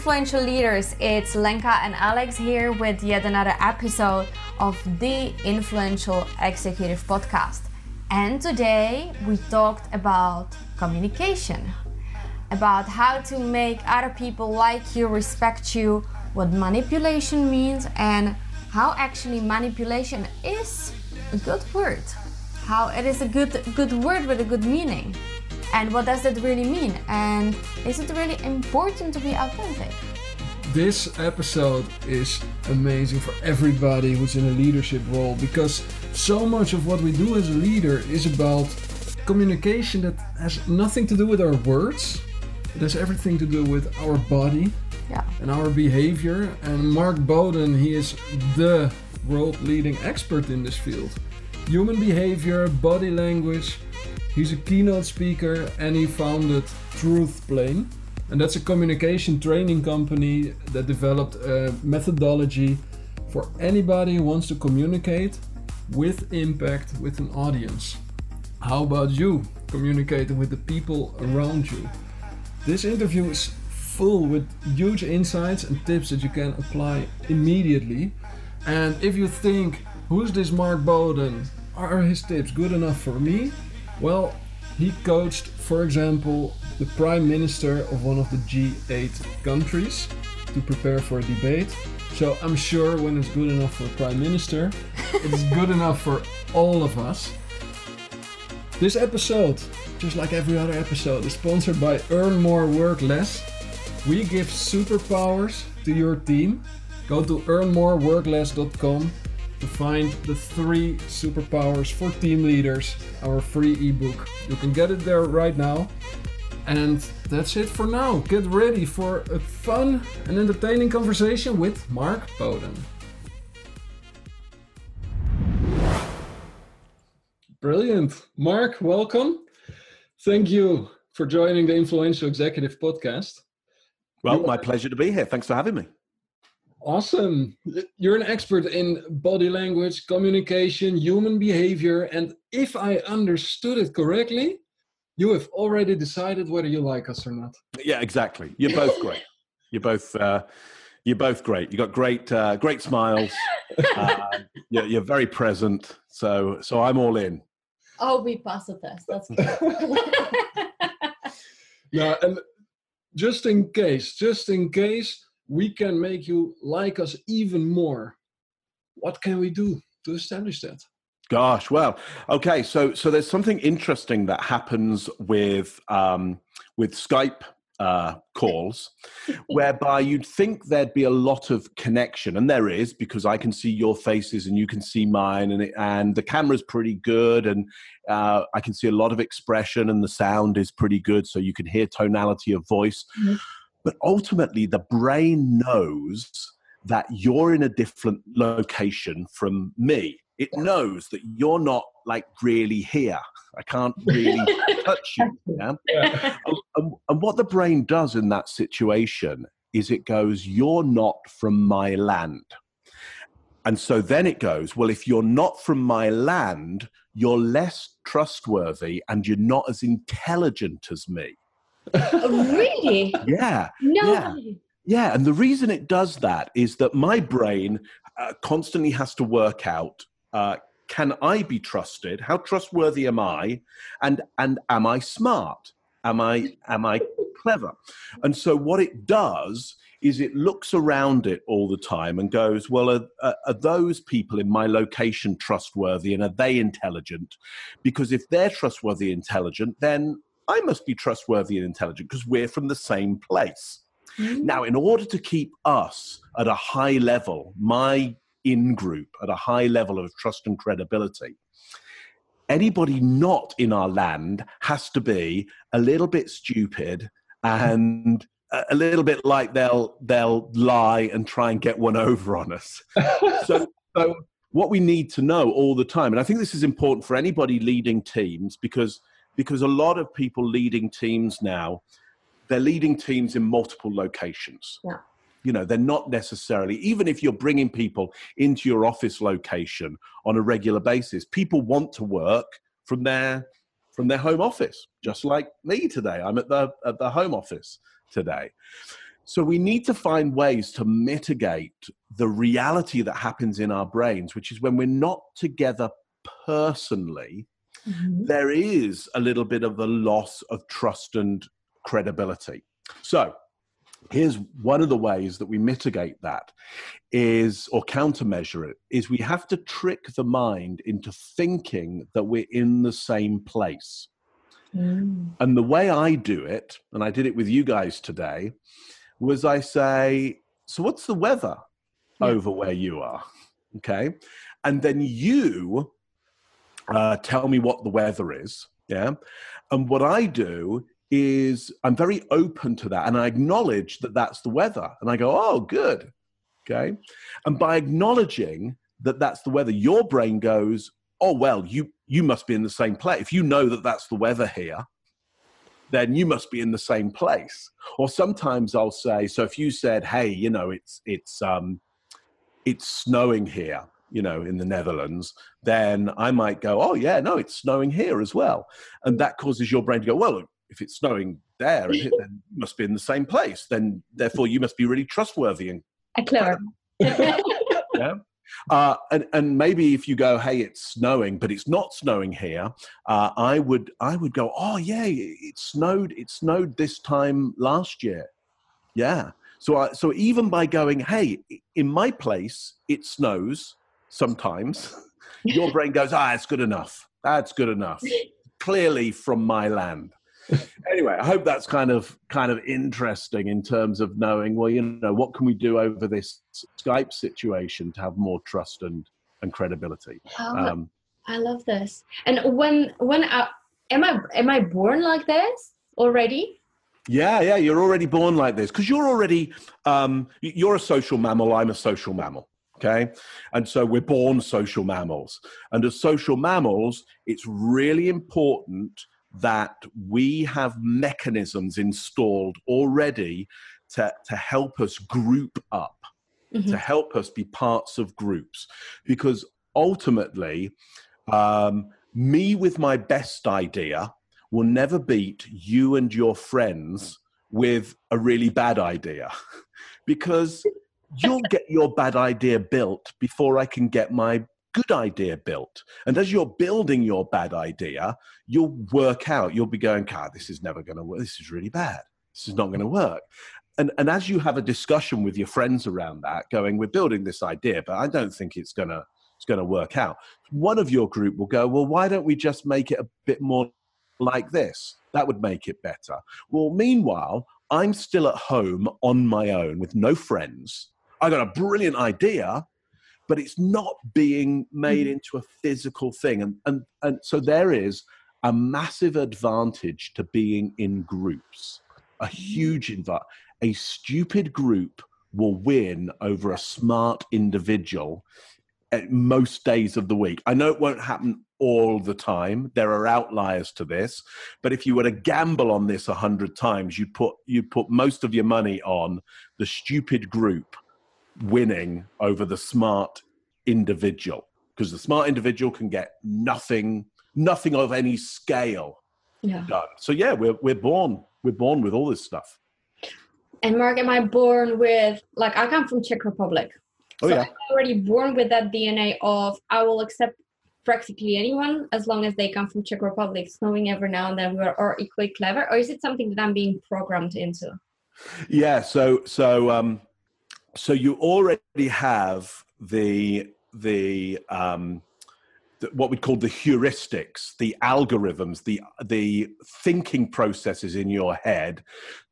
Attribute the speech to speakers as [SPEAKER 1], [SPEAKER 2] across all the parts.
[SPEAKER 1] influential leaders. It's Lenka and Alex here with yet another episode of the Influential Executive Podcast. And today we talked about communication, about how to make other people like you, respect you, what manipulation means, and how actually manipulation is a good word. How it is a good good word with a good meaning. And what does that really mean? And is it really important to be authentic?
[SPEAKER 2] This episode is amazing for everybody who's in a leadership role because so much of what we do as a leader is about communication that has nothing to do with our words. It has everything to do with our body
[SPEAKER 1] yeah.
[SPEAKER 2] and our behavior. And Mark Bowden, he is the world leading expert in this field. Human behavior, body language, He's a keynote speaker and he founded Truthplane. And that's a communication training company that developed a methodology for anybody who wants to communicate with impact with an audience. How about you communicating with the people around you? This interview is full with huge insights and tips that you can apply immediately. And if you think, who's this Mark Bowden? Are his tips good enough for me? Well, he coached, for example, the prime minister of one of the G8 countries to prepare for a debate. So I'm sure when it's good enough for a prime minister, it's good enough for all of us. This episode, just like every other episode, is sponsored by Earn More Work Less. We give superpowers to your team. Go to earnmoreworkless.com to find the three superpowers for team leaders, our free ebook. You can get it there right now. And that's it for now. Get ready for a fun and entertaining conversation with Mark Bowden. Brilliant. Mark, welcome. Thank you for joining the Influential Executive Podcast.
[SPEAKER 3] Well, my pleasure to be here. Thanks for having me.
[SPEAKER 2] Awesome. You're an expert in body language, communication, human behavior, and if I understood it correctly, you have already decided whether you like us or not.
[SPEAKER 3] Yeah, exactly. You're both great. You're both uh, you're both great. You got great uh, great smiles. Uh, you're, you're, very present. So so I'm all in.
[SPEAKER 1] Oh, we pass the test. That's good.
[SPEAKER 2] yeah, and just in case, just in case we can make you like us even more. What can we do to establish that?
[SPEAKER 3] Gosh, well, okay. So, so there's something interesting that happens with um, with Skype uh, calls, whereby you'd think there'd be a lot of connection, and there is because I can see your faces and you can see mine, and it, and the camera's pretty good, and uh, I can see a lot of expression, and the sound is pretty good, so you can hear tonality of voice. Mm-hmm. But ultimately, the brain knows that you're in a different location from me. It knows that you're not like really here. I can't really touch you. Yeah? yeah. And, and what the brain does in that situation is it goes, You're not from my land. And so then it goes, Well, if you're not from my land, you're less trustworthy and you're not as intelligent as me.
[SPEAKER 1] Oh, really?
[SPEAKER 3] Yeah.
[SPEAKER 1] No.
[SPEAKER 3] Yeah. yeah. And the reason it does that is that my brain uh, constantly has to work out uh, can I be trusted? How trustworthy am I? And, and am I smart? Am I, am I clever? And so what it does is it looks around it all the time and goes, well, are, are, those people in my location trustworthy and are they intelligent? Because if they're trustworthy, intelligent, then I must be trustworthy and intelligent because we're from the same place. Mm-hmm. Now, in order to keep us at a high level, my in group at a high level of trust and credibility, anybody not in our land has to be a little bit stupid and a little bit like they'll they'll lie and try and get one over on us. so, so what we need to know all the time, and I think this is important for anybody leading teams because because a lot of people leading teams now, they're leading teams in multiple locations.
[SPEAKER 1] Yeah.
[SPEAKER 3] You know, they're not necessarily, even if you're bringing people into your office location on a regular basis, people want to work from their from their home office, just like me today. I'm at the at the home office today. So we need to find ways to mitigate the reality that happens in our brains, which is when we're not together personally,
[SPEAKER 1] Mhm.
[SPEAKER 3] there is a little bit of a loss of trust and credibility. So here's one of the ways that we mitigate that is or countermeasure it is we have to trick the mind into thinking that we're in the same place.
[SPEAKER 1] Mm.
[SPEAKER 3] And the way I do it, and I did it with you guys today, was I say, So what's the weather
[SPEAKER 1] Yeah.
[SPEAKER 3] over where you are? Okay. And then you uh, tell me what the weather is. Yeah. And what I do is I'm very open to that and I acknowledge that that's the weather. And I go, Oh, good. Okay. And by acknowledging that that's the weather, your brain goes, Oh, well, you, you must be in the same place. If you know that that's the weather here, then you must be in the same place. Or sometimes I'll say, so if you said, hey, you know, it's it's um it's snowing here, you know, in the Netherlands, then I might go, oh yeah, no, it's snowing here as well. And that causes your brain to go, well, if it's snowing there, then you must be in the same place. Then therefore you must be really trustworthy and
[SPEAKER 1] clever.
[SPEAKER 3] yeah. Uh, and and maybe if you go, hey, it's snowing, but it's not snowing here, uh, I would I would go, oh yeah, it snowed. It snowed this time last year. Yeah. So I, so even by going, hey, in my place it snows sometimes, your brain goes, ah, it's good enough. That's good enough. Clearly from my land. anyway, I hope that's kind of kind of interesting in terms of knowing, well, you know, what can we do over this Skype situation to have more trust and and credibility.
[SPEAKER 1] Oh,
[SPEAKER 3] Um,
[SPEAKER 1] I love this. And when when I, am I am I born like this already?
[SPEAKER 3] yeah, yeah, you're already born like this because you're already um, you're a social mammal. I'm a social mammal. Okay, and so we're born social mammals, and as social mammals, it's really important that we have mechanisms installed already to, to help us group up. to
[SPEAKER 1] Mhm.
[SPEAKER 3] help us be parts of groups because ultimately um, me with my best idea will never beat you and your friends with a really bad idea because you'll get your bad idea built before i can get my good idea built. And as you're building your bad idea you'll work out you'll be going god this is never going to work. This is really bad. This is not going to work. And and as you have a discussion with your friends around that going we're building this idea but i don't think it's going to it's going to work out one of your group will go well why don't we just make it a bit more like this? That would make it better. Well meanwhile i'm still at home on my own with no friends i got a brilliant idea but it's not being made hmm. into a physical thing and and and so there is a massive advantage to being in groups a huge hmm. advantage a stupid group will win over a smart individual at most days of the week. I know it won't happen all the time. There are outliers to this, but if you were to gamble on this a hundred times, you put you put most of your money on the stupid group winning over the smart individual because the smart individual can get nothing nothing of any scale
[SPEAKER 1] Yeah.
[SPEAKER 3] done. So yeah, we're we're born we're born with all this stuff.
[SPEAKER 1] And Mark, am I born with like I come from Czech Republic?
[SPEAKER 3] Oh
[SPEAKER 1] so
[SPEAKER 3] yeah.
[SPEAKER 1] I'm already born with that DNA of I will accept practically anyone as long as they come from Czech Republic, knowing every now and then we're all equally clever, or is it something that I'm being programmed into?
[SPEAKER 3] Yeah, so so um, so you already have the the um, the, what we call the heuristics, the algorithms, the the thinking processes in your head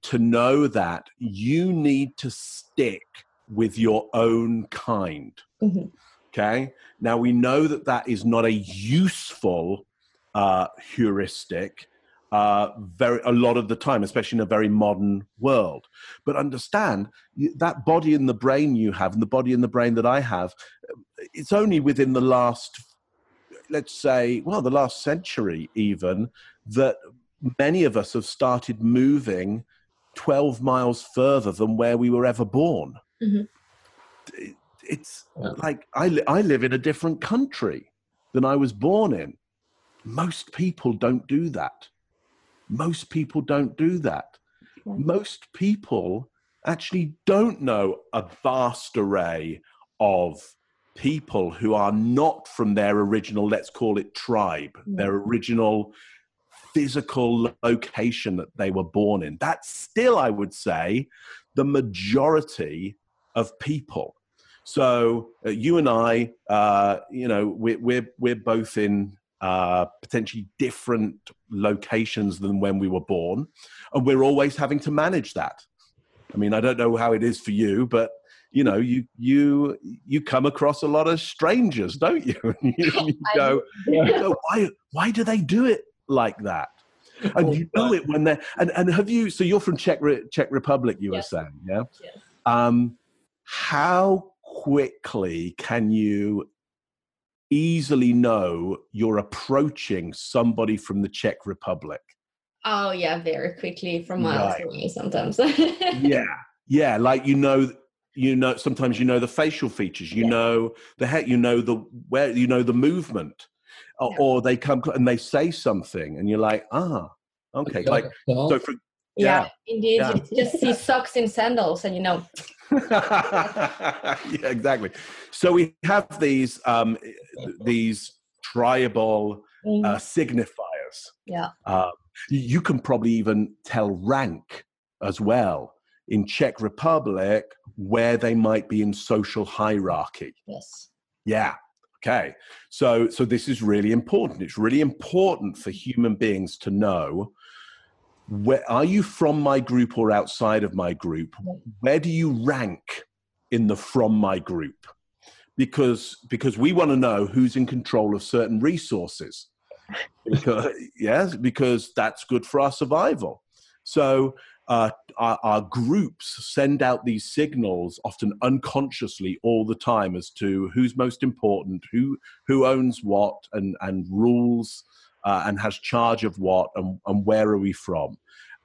[SPEAKER 3] to know that you need to stick with your own kind.
[SPEAKER 1] Mhm.
[SPEAKER 3] Okay. Now we know that that is not a useful uh, heuristic uh, very a lot of the time, especially in a very modern world. But understand that body and the brain you have, and the body and the brain that I have, it's only within the last, let's say, well, the last century even, that many of us have started moving 12 miles further than where we were ever born.
[SPEAKER 1] Mhm.
[SPEAKER 3] It- It's like I, li- I live in a different country than I was born in. Most people don't do that. Most people don't do that.
[SPEAKER 1] Right.
[SPEAKER 3] Most people, actually don't know a vast array of people who are not from their original, let's call it tribe, mm. their original physical location that they were born in. That's still, I would say, the majority of people. So uh, you and I, uh, you know, we're, we're, we're both in uh, potentially different locations than when we were born. And we're always having to manage that. I mean, I don't know how it is for you, but you know, you you you come across a lot of strangers, don't you? you, you go, you go, why why do they do it like that? And you know it when they're and, and have you? So you're from Czech Czech Republic, you yes. were saying, yeah. Yes. Um, how quickly can you easily know you're approaching somebody from the Czech Republic?
[SPEAKER 1] Oh yeah, very quickly from miles right. away sometimes.
[SPEAKER 3] yeah, yeah, like you know, you know. Sometimes you know the facial features. You yeah. know the head. You know the where. You know the movement. Yeah. Or they come and they say something, and you're like, ah, okay. Like so. For,
[SPEAKER 1] yeah, yeah indeed. Yeah. You just see socks in sandals, and you know.
[SPEAKER 3] yeah, exactly. So we have these um, these tribal uh, mm. signifiers.
[SPEAKER 1] Yeah. Um,
[SPEAKER 3] you can probably even tell rank as well in Czech Republic where they might be in social hierarchy.
[SPEAKER 1] Yes.
[SPEAKER 3] Yeah. Okay. So so this is really important. It's really important for human beings to know where are you from my group or outside of my group? Where do you rank in the from my group? Because because we want to know who's in control of certain resources because, yes, because that's good for our survival. So uh, our, our, groups send out these signals often unconsciously all the time as to who's most important, who who owns what, and and rules uh, and has charge of what, and, and where are we from,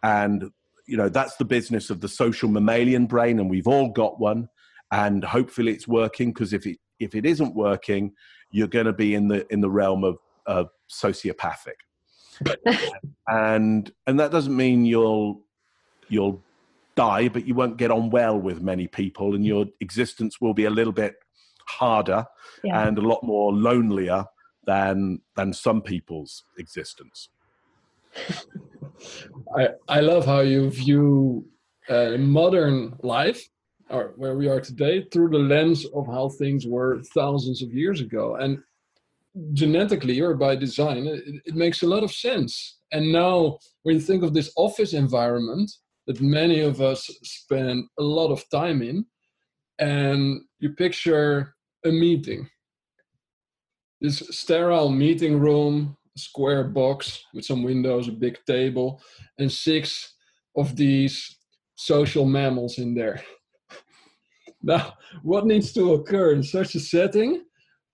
[SPEAKER 3] and you know that's the business of the social mammalian brain, and we've all got one, and hopefully it's working because if it if it isn't working, you're going to be in the in the realm of uh, sociopathic, and and that doesn't mean you'll you'll die, but you won't get on well with many people, and your existence will be a little bit harder yeah. and a lot more lonelier than than some people's existence.
[SPEAKER 2] I I love how you view uh, modern life or where we are today through the lens of how things were thousands of years ago and genetically or by design, it, it, makes a lot of sense. And now, when you think of this office environment that many of us spend a lot of time in, and you picture a meeting, this sterile meeting room, square box with some windows, a big table, and six of these social mammals in there. now, what needs to occur in such a setting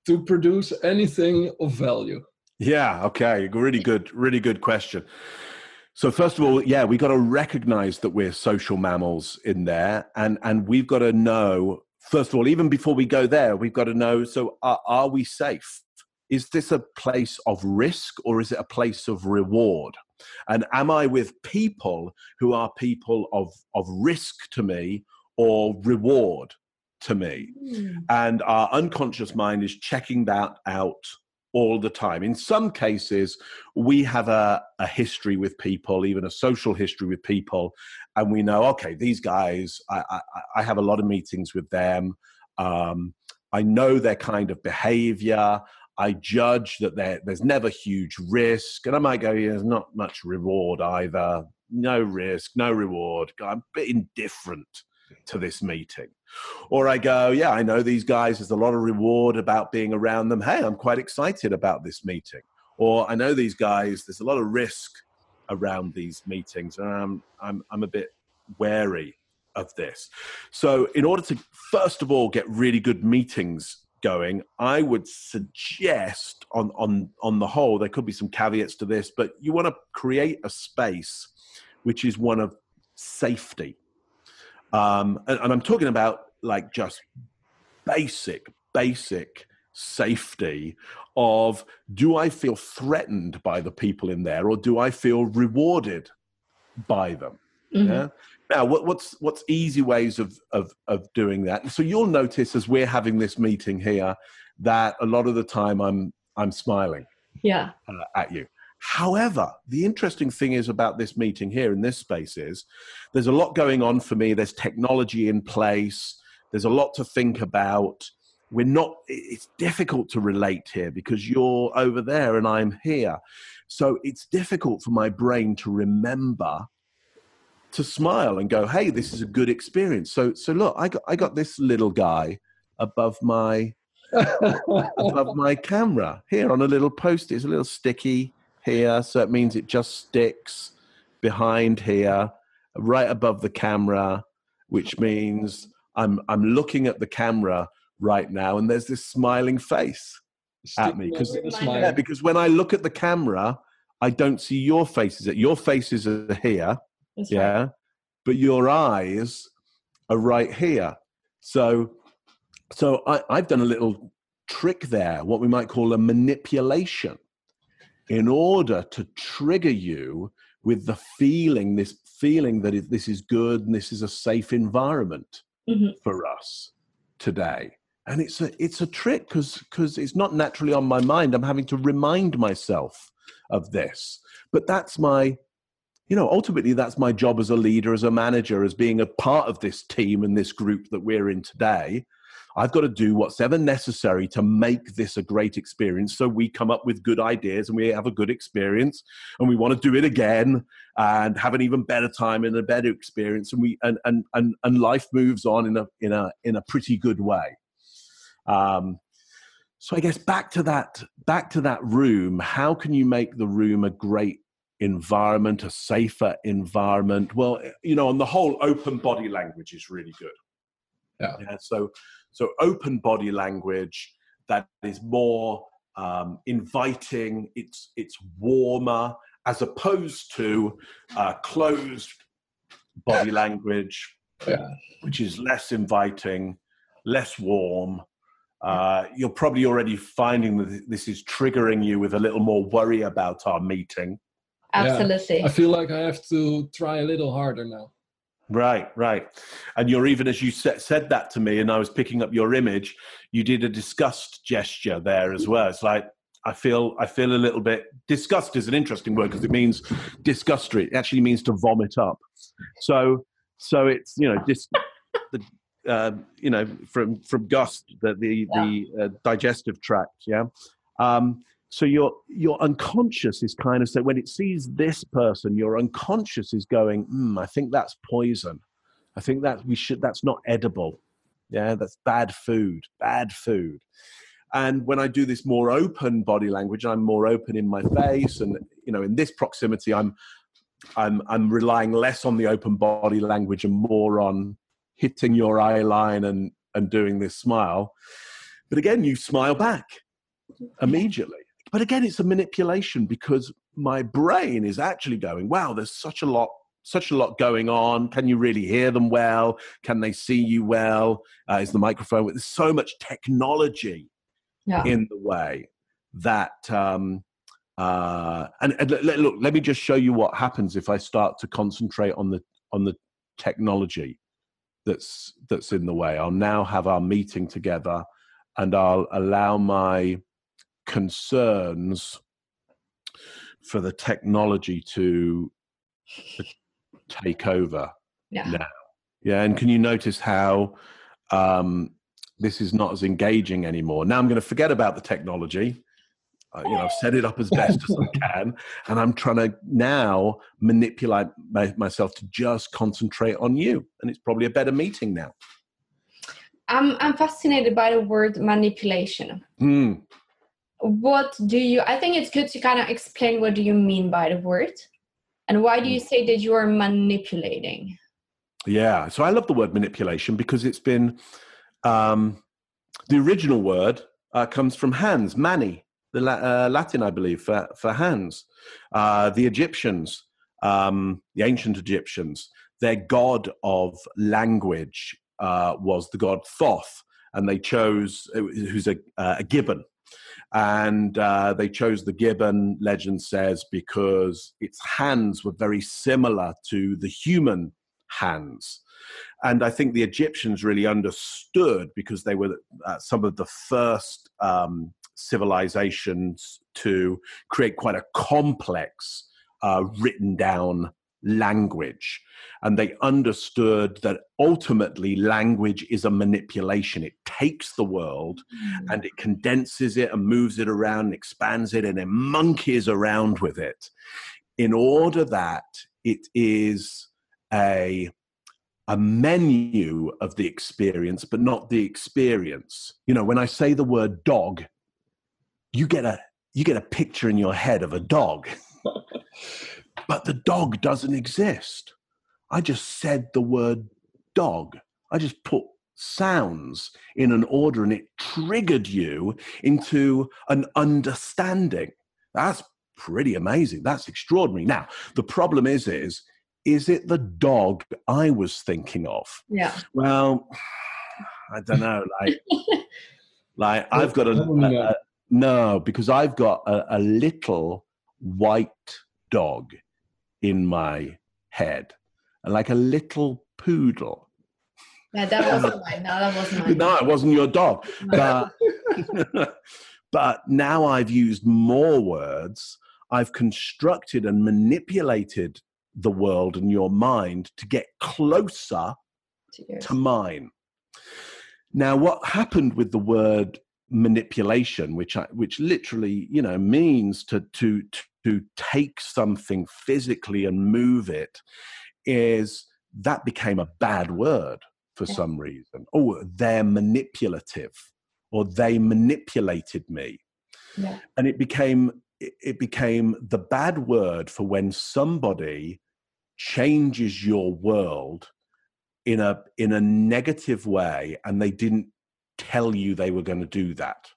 [SPEAKER 2] to produce anything of value?
[SPEAKER 3] Yeah, okay. Really good, really good question. So first of all, yeah, we got to recognize that we're social mammals in there and and we've got to know first of all even before we go there, we've got to know so are, are we safe? Is this a place of risk or is it a place of reward? And am I with people who are people of of risk to me or reward? to me. Mm. And our unconscious mind is checking that out all the time. In some cases, we have a, a history with people, even a social history with people, and we know, okay, these guys, I, I, I have a lot of meetings with them. Um, I know their kind of behavior. I judge that there's never huge risk, and I might go, yeah, there's not much reward either. No risk, no reward. I'm a bit indifferent to this meeting. Or I go, yeah, I know these guys, there's a lot of reward about being around them. Hey, I'm quite excited about this meeting. Or I know these guys, there's a lot of risk around these meetings. And I'm, I'm, I'm a bit wary of this. So, in order to, first of all, get really good meetings going, I would suggest, on, on, on the whole, there could be some caveats to this, but you want to create a space which is one of safety um, and, and I'm talking about like just basic, basic safety of do I feel threatened by the people in there or do I feel rewarded by them? Mm-hmm. Yeah. Now, what, what's what's easy ways of, of of doing that? So you'll notice as we're having this meeting here that a lot of the time I'm I'm smiling
[SPEAKER 1] yeah
[SPEAKER 3] uh, at you. However, the interesting thing is about this meeting here in this space is there's a lot going on for me. There's technology in place. There's a lot to think about. We're not, it's difficult to relate here because you're over there and I'm here. So it's difficult for my brain to remember to smile and go, hey, this is a good experience. So, so look, I got, I got this little guy above my above my camera here on a little post. It's a little sticky here, so it means it just sticks behind here, right above the camera, which means I'm I'm looking at the camera right now, and there's this smiling face at me because yeah, because when I look at the camera, I don't see your faces. At your faces are here, That's yeah, right. but your eyes are right here. So, so I, I've done a little trick there, what we might call a manipulation in order to trigger you with the feeling, this feeling that this is good and this is a safe environment mm-hmm. for us today. And it's a it's a trick because because it's not naturally on my mind. I'm having to remind myself of this. But that's my, you know, ultimately that's my job as a leader, as a manager, as being a part of this team and this group that we're in today. I've got to do what's ever necessary to make this a great experience. So we come up with good ideas and we have a good experience and we want to do it again and have an even better time and a better experience. And we and and and, and life moves on in a in a in a pretty good way. Um, so I guess back to that back to that room. How can you make the room a great environment, a safer environment? Well, you know, on the whole, open body language is really good.
[SPEAKER 2] Yeah. yeah
[SPEAKER 3] so so open body language that is more um, inviting. It's it's warmer as opposed to uh, closed body language, yeah. which is less inviting, less warm. Uh, you're probably already finding that this is triggering you with a little more worry about our meeting.
[SPEAKER 1] Absolutely.
[SPEAKER 2] Yeah. I feel like I have to try a little harder now.
[SPEAKER 3] Right, right. And you're even as you said that to me, and I was picking up your image. You did a disgust gesture there as well. It's like I feel I feel a little bit disgust is an interesting word because it means disgustory. It actually means to vomit up. So so it's you know dis, the uh, you know from from gust the the, yeah. the uh, digestive tract. Yeah. Um, so your your unconscious is kind of so when it sees this person your unconscious is going mm, i think that's poison. I think that we should that's not edible. Yeah that's bad food bad food. And when i do this more open body language i'm more open in my face and you know in this proximity i'm i'm i'm relying less on the open body language and more on hitting your eye line and and doing this smile. But again you smile back immediately but again, it's a manipulation because my brain is actually going, wow, there's such a lot such a lot going on. Can you really hear them well? Can they see you well? Uh, is the microphone? There's so much technology yeah. in the way that. Um, uh, and, and look, let me just show you what happens if I start to concentrate on the on the technology that's that's in the way. I'll now have our meeting together, and I'll allow my concerns for the technology to take over yeah. now. Yeah, and can you notice how um, this is not as engaging anymore? Now I'm going to forget about the technology. Uh, you know, I've set it up as best as I can, and I'm trying to now manipulate my, myself to just concentrate on you. And it's probably a better meeting now.
[SPEAKER 1] I'm I'm fascinated by the word manipulation.
[SPEAKER 3] Mm
[SPEAKER 1] what do you i think it's good to kind of explain what do you mean by the word. And why do you say that you are manipulating?
[SPEAKER 3] Yeah so i love the word manipulation because it's been um, the original word uh, comes from hands mani the La- uh, latin i believe for, for hands. Uh, the egyptians um, the ancient egyptians their god of language uh, was the god thoth and they chose who's a, uh, a gibbon and uh, they chose the gibbon, legend says, because its hands were very similar to the human hands. And I think the Egyptians really understood because they were uh, some of the first um, civilizations to create quite a complex uh, written down language. And they understood that ultimately language is a manipulation. It takes the world mm. and it condenses it and moves it around and expands it and then monkeys around with it in order that it is a a menu of the experience, but not the experience. You know, when I say the word dog, you get a you get a picture in your head of a dog. but the dog doesn't exist. I just said the word dog. I just put sounds in an order and it triggered you into an understanding. That's pretty amazing. That's extraordinary. Now, the problem is is is it the dog I was thinking of?
[SPEAKER 1] Yeah.
[SPEAKER 3] Well, I don't know. Like, like I've got a, a, a no, because I've got a, a little white dog in my head, like a little poodle.
[SPEAKER 1] Yeah, that wasn't um, mine. No, that wasn't mine.
[SPEAKER 3] No, it wasn't your dog. But, but now I've used more words. I've constructed and manipulated the world and your mind to get closer to, to mine. Now, what happened with the word manipulation, which I, which literally you know means to to to take something physically and move it, is that became a bad word for yeah. some reason. Oh, they're manipulative, or they manipulated me, yeah. and it became it became the bad word for when somebody changes your world in a in a negative way and they didn't tell you they were going to do that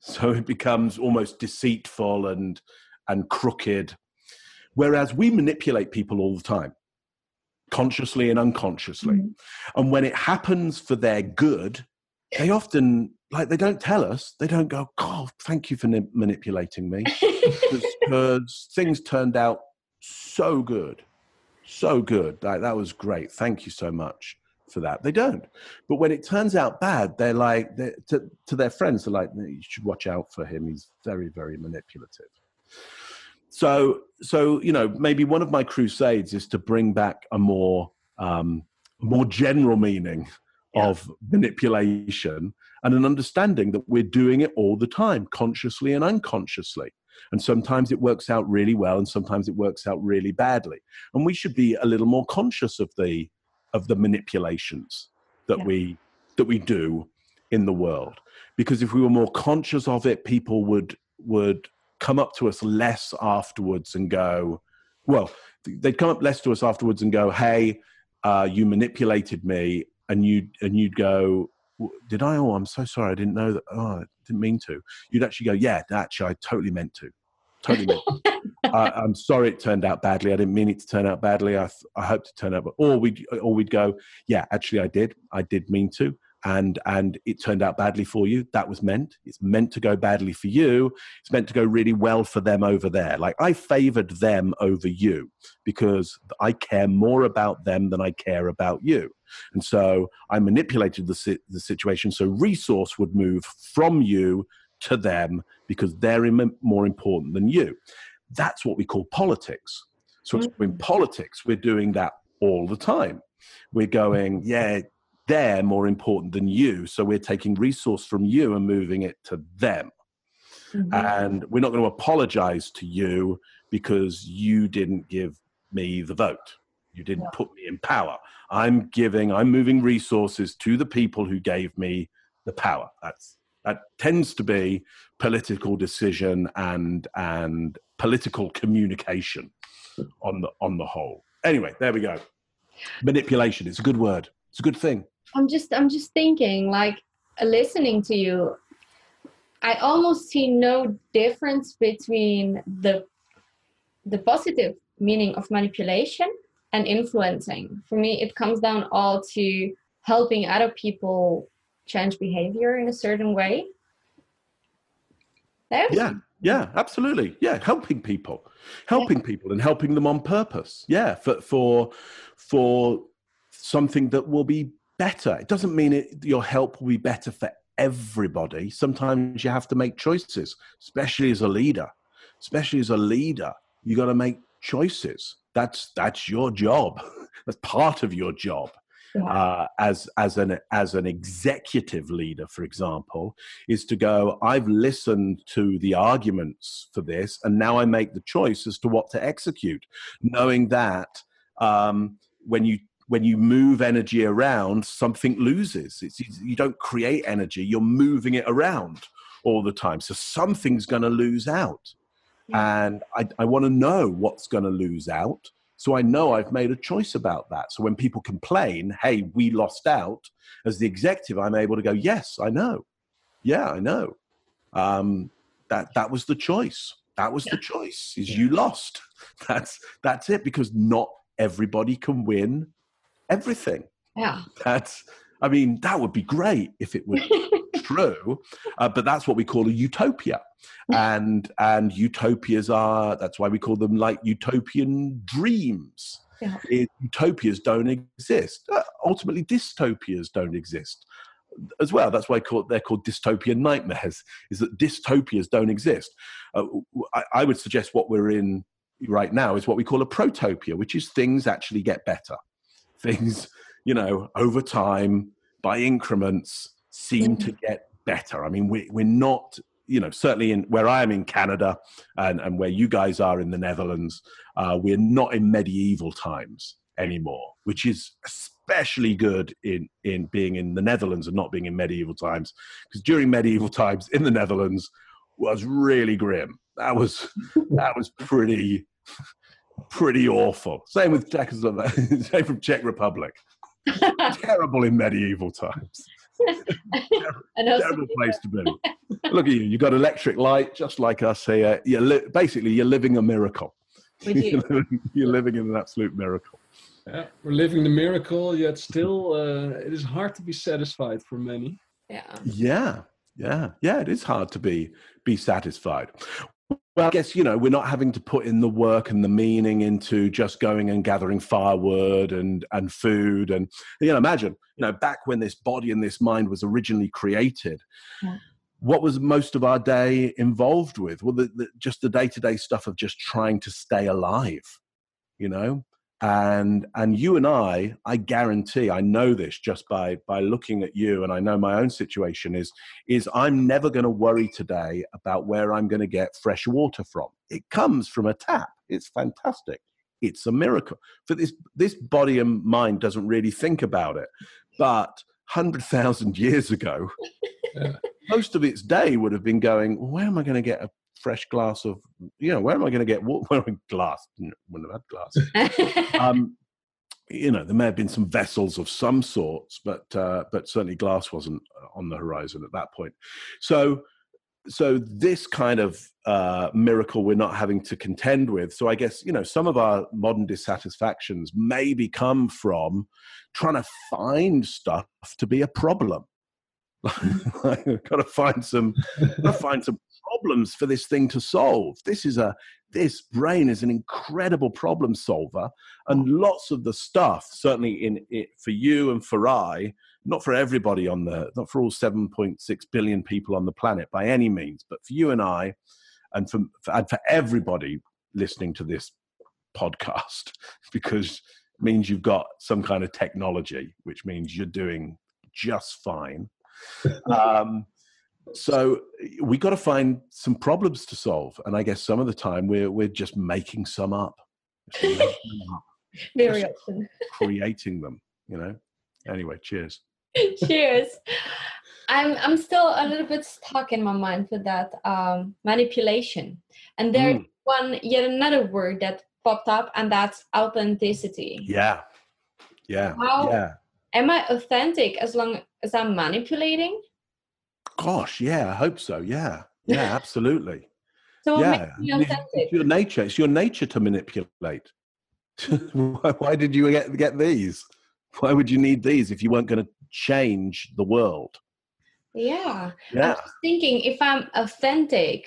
[SPEAKER 3] so it becomes almost deceitful and and crooked. Whereas we manipulate people all the time consciously and unconsciously. Mm-hmm. and when it happens for their good they often like they don't tell us. They don't go god thank you for ni- manipulating me. Because things turned out so good so good. Like that was great. Thank you so much for that. They don't. But when it turns out bad they're like they're, to, to their friends they're like you should watch out for him. He's very very manipulative so so you know maybe one of my crusades is to bring back a more um, more general meaning yeah. of manipulation and an understanding that we're doing it all the time, consciously and unconsciously. And sometimes it works out really well, and sometimes it works out really badly. And we should be a little more conscious of the of the manipulations that yeah. we that we do in the world. Because if we were more conscious of it, people would would come up to us less afterwards and go, well, they'd come up less to us afterwards and go, hey, uh, you manipulated me and you and you'd go, did I? Oh, I'm so sorry. I didn't know that. Oh, I didn't mean to. You'd actually go, yeah, actually, I totally meant to. Totally meant. To. I, am sorry it turned out badly. I didn't mean it to turn out badly. I, I hope to turn out, but or we or we'd go, yeah, actually, I did. I did mean to and and it turned out badly for you that was meant. It's meant to go badly for you. It's meant to go really well for them over there. Like i favored them over you because i care more about them than i care about you. And so i manipulated the, the situation so resource would move from you to them because they're more important than you. That's what we call politics. So mm-hmm. in politics we're doing that all the time. We're going yeah they're more important than you. So we're taking resource from you and moving it to them. Mm-hmm. And we're not going to apologize to you because you didn't give me the vote. You didn't yeah. put me in power. I'm giving, I'm moving resources to the people who gave me the power. That's that tends to be political decision and and political communication on the on the whole. Anyway, there we go. Manipulation. It's a good word. It's a good thing.
[SPEAKER 1] I'm just I'm just thinking like uh, listening to you I almost see no difference between the the positive meaning of manipulation and influencing. For me it comes down all to helping other people change behavior in a certain way.
[SPEAKER 3] yeah, yeah, absolutely. Yeah, helping people. Helping yeah. people and helping them on purpose. Yeah, for for for something that will be better. It doesn't mean it, your help will be better for everybody. Sometimes you have to make choices, especially as a leader. Especially as a leader, you got to make choices. That's that's your job. That's part of your job. Yeah. Uh, as as an as an executive leader, for example, is to go. I've listened to the arguments for this, and now I make the choice as to what to execute, knowing that um, when you when you move energy around, something loses. It's, you don't create energy; you're moving it around all the time. So something's going to lose out, yeah. and I, I want to know what's going to lose out so I know I've made a choice about that. So when people complain, hey, we lost out, as the executive, I'm able to go, yes, I know. Yeah, I know. Um, that that was the choice. That was yeah. the choice. Is yeah. you lost. That's that's it. Because not everybody can win everything.
[SPEAKER 1] Yeah.
[SPEAKER 3] That's. I mean, that would be great if it were true, uh, but that's what we call a utopia and and utopias are that's why we call them like utopian dreams yeah. it, utopias don't exist uh, ultimately dystopias don't exist as well that's why they're called dystopian nightmares is that dystopias don't exist uh, I, I would suggest what we're in right now is what we call a protopia which is things actually get better things you know over time by increments seem to get better i mean we, we're not you know, certainly in where I am in Canada and, and where you guys are in the Netherlands, uh, we're not in medieval times anymore, which is especially good in, in being in the Netherlands and not being in medieval times. Because during medieval times in the Netherlands was really grim. That was that was pretty pretty awful. Same with Czechoslovakia, same from Czech Republic. Terrible in medieval times. terrible place to be. Look at you. You've got electric light, just like us here. You're li- basically you're living a miracle. you're, living, you're living in an absolute miracle.
[SPEAKER 2] Yeah, we're living the miracle, yet still, uh, it is hard to be satisfied for many.
[SPEAKER 1] Yeah.
[SPEAKER 3] Yeah. Yeah. Yeah. It is hard to be be satisfied. Well, I guess, you know, we're not having to put in the work and the meaning into just going and gathering firewood and, and food. And, you know, imagine, you know, back when this body and this mind was originally created, yeah. what was most of our day involved with? Well, the, the, just the day to day stuff of just trying to stay alive, you know? And and you and i i guarantee i know this just by by looking at you and i know my own situation is is i'm never going to worry today about where i'm going to get fresh water from. It comes from a tap. It's fantastic. It's a miracle. For this this body and mind doesn't really think about it. But 100,000 years ago yeah. most of its day would have been going well, where am i going to get a fresh glass of, you know, where am I going to get what? water? glass? Wouldn't have had glass. um, you know, there may have been some vessels of some sorts, but uh, but certainly glass wasn't on the horizon at that point. So, so this kind of uh, miracle we're not having to contend with. So I guess you know some of our modern dissatisfactions maybe come from trying to find stuff to be a problem. got to find some, to find some problems for this thing to solve. This is a this brain is an incredible problem solver, and lots of the stuff, certainly in it for you and for I, not for everybody on the, not for all 7.6 billion people on the planet by any means, but for you and I, and for and for everybody listening to this podcast, because means you've got some kind of technology, which means you're doing just fine. Um, so we got to find some problems to solve and i guess some of the time we're we're just making some up,
[SPEAKER 1] very often.
[SPEAKER 3] creating them you know? Anyway cheers.
[SPEAKER 1] Cheers. I'm i'm still a little bit stuck in my mind with that um, manipulation. And there's mm. one yet another word that popped up and that's authenticity.
[SPEAKER 3] Yeah. Yeah. How yeah.
[SPEAKER 1] am i authentic as long as i'm manipulating
[SPEAKER 3] Gosh, yeah, I hope so. Yeah, yeah, absolutely. so yeah, it's your nature. It's your nature to manipulate. why, why did you get get these? Why would you need these if you weren't going to change the world?
[SPEAKER 1] Yeah. yeah. I'm thinking if I'm authentic,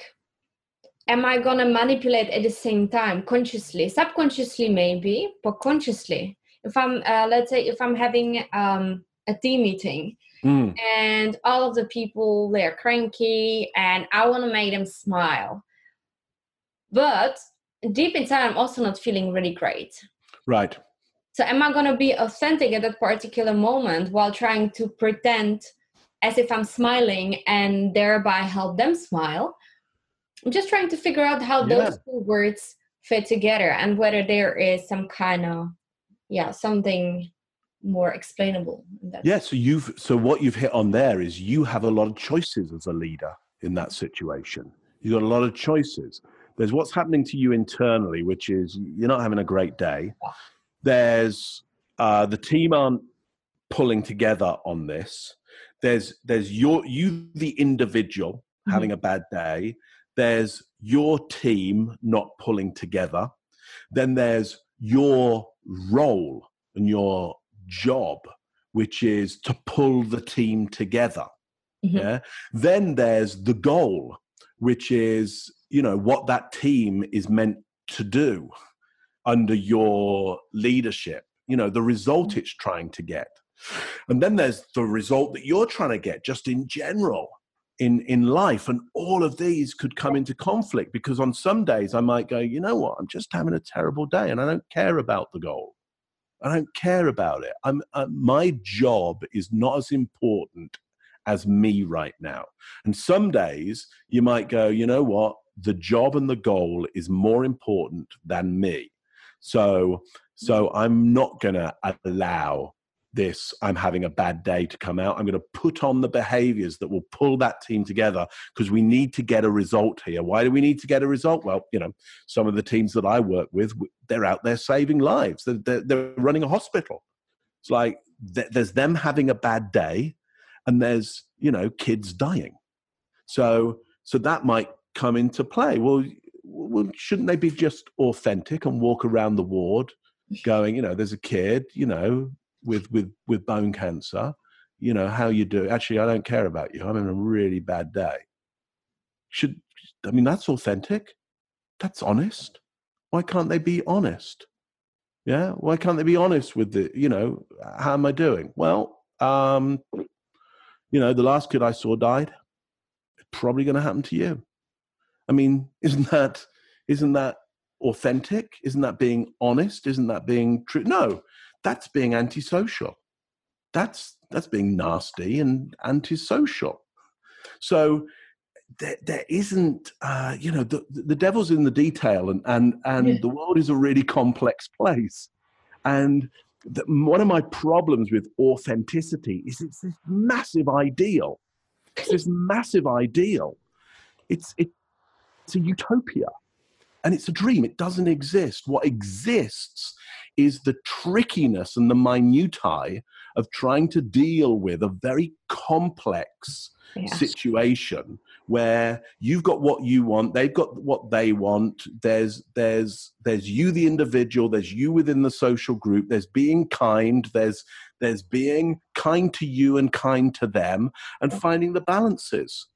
[SPEAKER 1] am I going to manipulate at the same time, consciously, subconsciously, maybe, but consciously? if I'm, uh, let's say, if I'm having um, a team meeting
[SPEAKER 3] Mm.
[SPEAKER 1] and all of the people they're cranky and I want to make them smile, but deep inside I'm also not feeling really great.
[SPEAKER 3] Right.
[SPEAKER 1] So am I going to be authentic at that particular moment while trying to pretend as if I'm smiling and thereby help them smile? I'm just trying to figure out how
[SPEAKER 3] Yeah.
[SPEAKER 1] those two words fit together and whether there is some kind of yeah something more explainable. that.
[SPEAKER 3] Yeah. So you've so what you've hit on there is you have a lot of choices as a leader in that situation. You've got a lot of choices. There's what's happening to you internally, which is you're not having a great day. There's uh, the team aren't pulling together on this. There's there's your you the individual
[SPEAKER 1] Mhm.
[SPEAKER 3] having a bad day. There's your team not pulling together. Then there's your role and your job, which is to pull the team together.
[SPEAKER 1] Mhm.
[SPEAKER 3] Yeah. Then there's the goal, which is, you know, what that team is meant to do under your leadership, you know, the result it's trying to get. And then there's the result that you're trying to get just in general in in life and all of these could come into conflict because on some days I might go, you know what, I'm just having a terrible day and I don't care about the goal. I don't care about it. I'm uh, my job is not as important as me right now. And some days you might go, you know what, the job and the goal is more important than me. So so I'm not going to allow this I'm having a bad day to come out. I'm going to put on the behaviors that will pull that team together because we need to get a result here. Why do we need to get a result? Well, you know, some of the teams that I work with, they're out there saving lives. They're, they're, they're running a hospital. It's like th- there's them having a bad day and there's, you know, kids dying. So, so that might come into play. Well, well, shouldn't they be just authentic and walk around the ward going, you know, there's a kid, you know, with with with bone cancer you know how you do actually i don't care about you. I'm in a really bad day. Should i mean that's authentic. That's honest. Why can't they be honest? Yeah? Why can't they be honest with the you know how am i doing? Well um you know the last kid i saw died. It's probably going to happen to you. I mean isn't that isn't that authentic? Isn't that being honest? Isn't that being true? No that's being antisocial. That's that's being nasty and antisocial. So there, there isn't, uh, you know, the, the devil's in the detail, and and and
[SPEAKER 1] Yeah.
[SPEAKER 3] the world is a really complex place. And the, one of my problems with authenticity is it's this massive ideal. It's this massive ideal. It's it, it's a utopia, and it's a dream. It doesn't exist. What exists is the trickiness and the minutiae of trying to deal with a very complex
[SPEAKER 1] Yeah.
[SPEAKER 3] situation where you've got what you want they've got what they want there's there's there's you the individual there's you within the social group there's being kind there's there's being kind to you and kind to them and finding the balances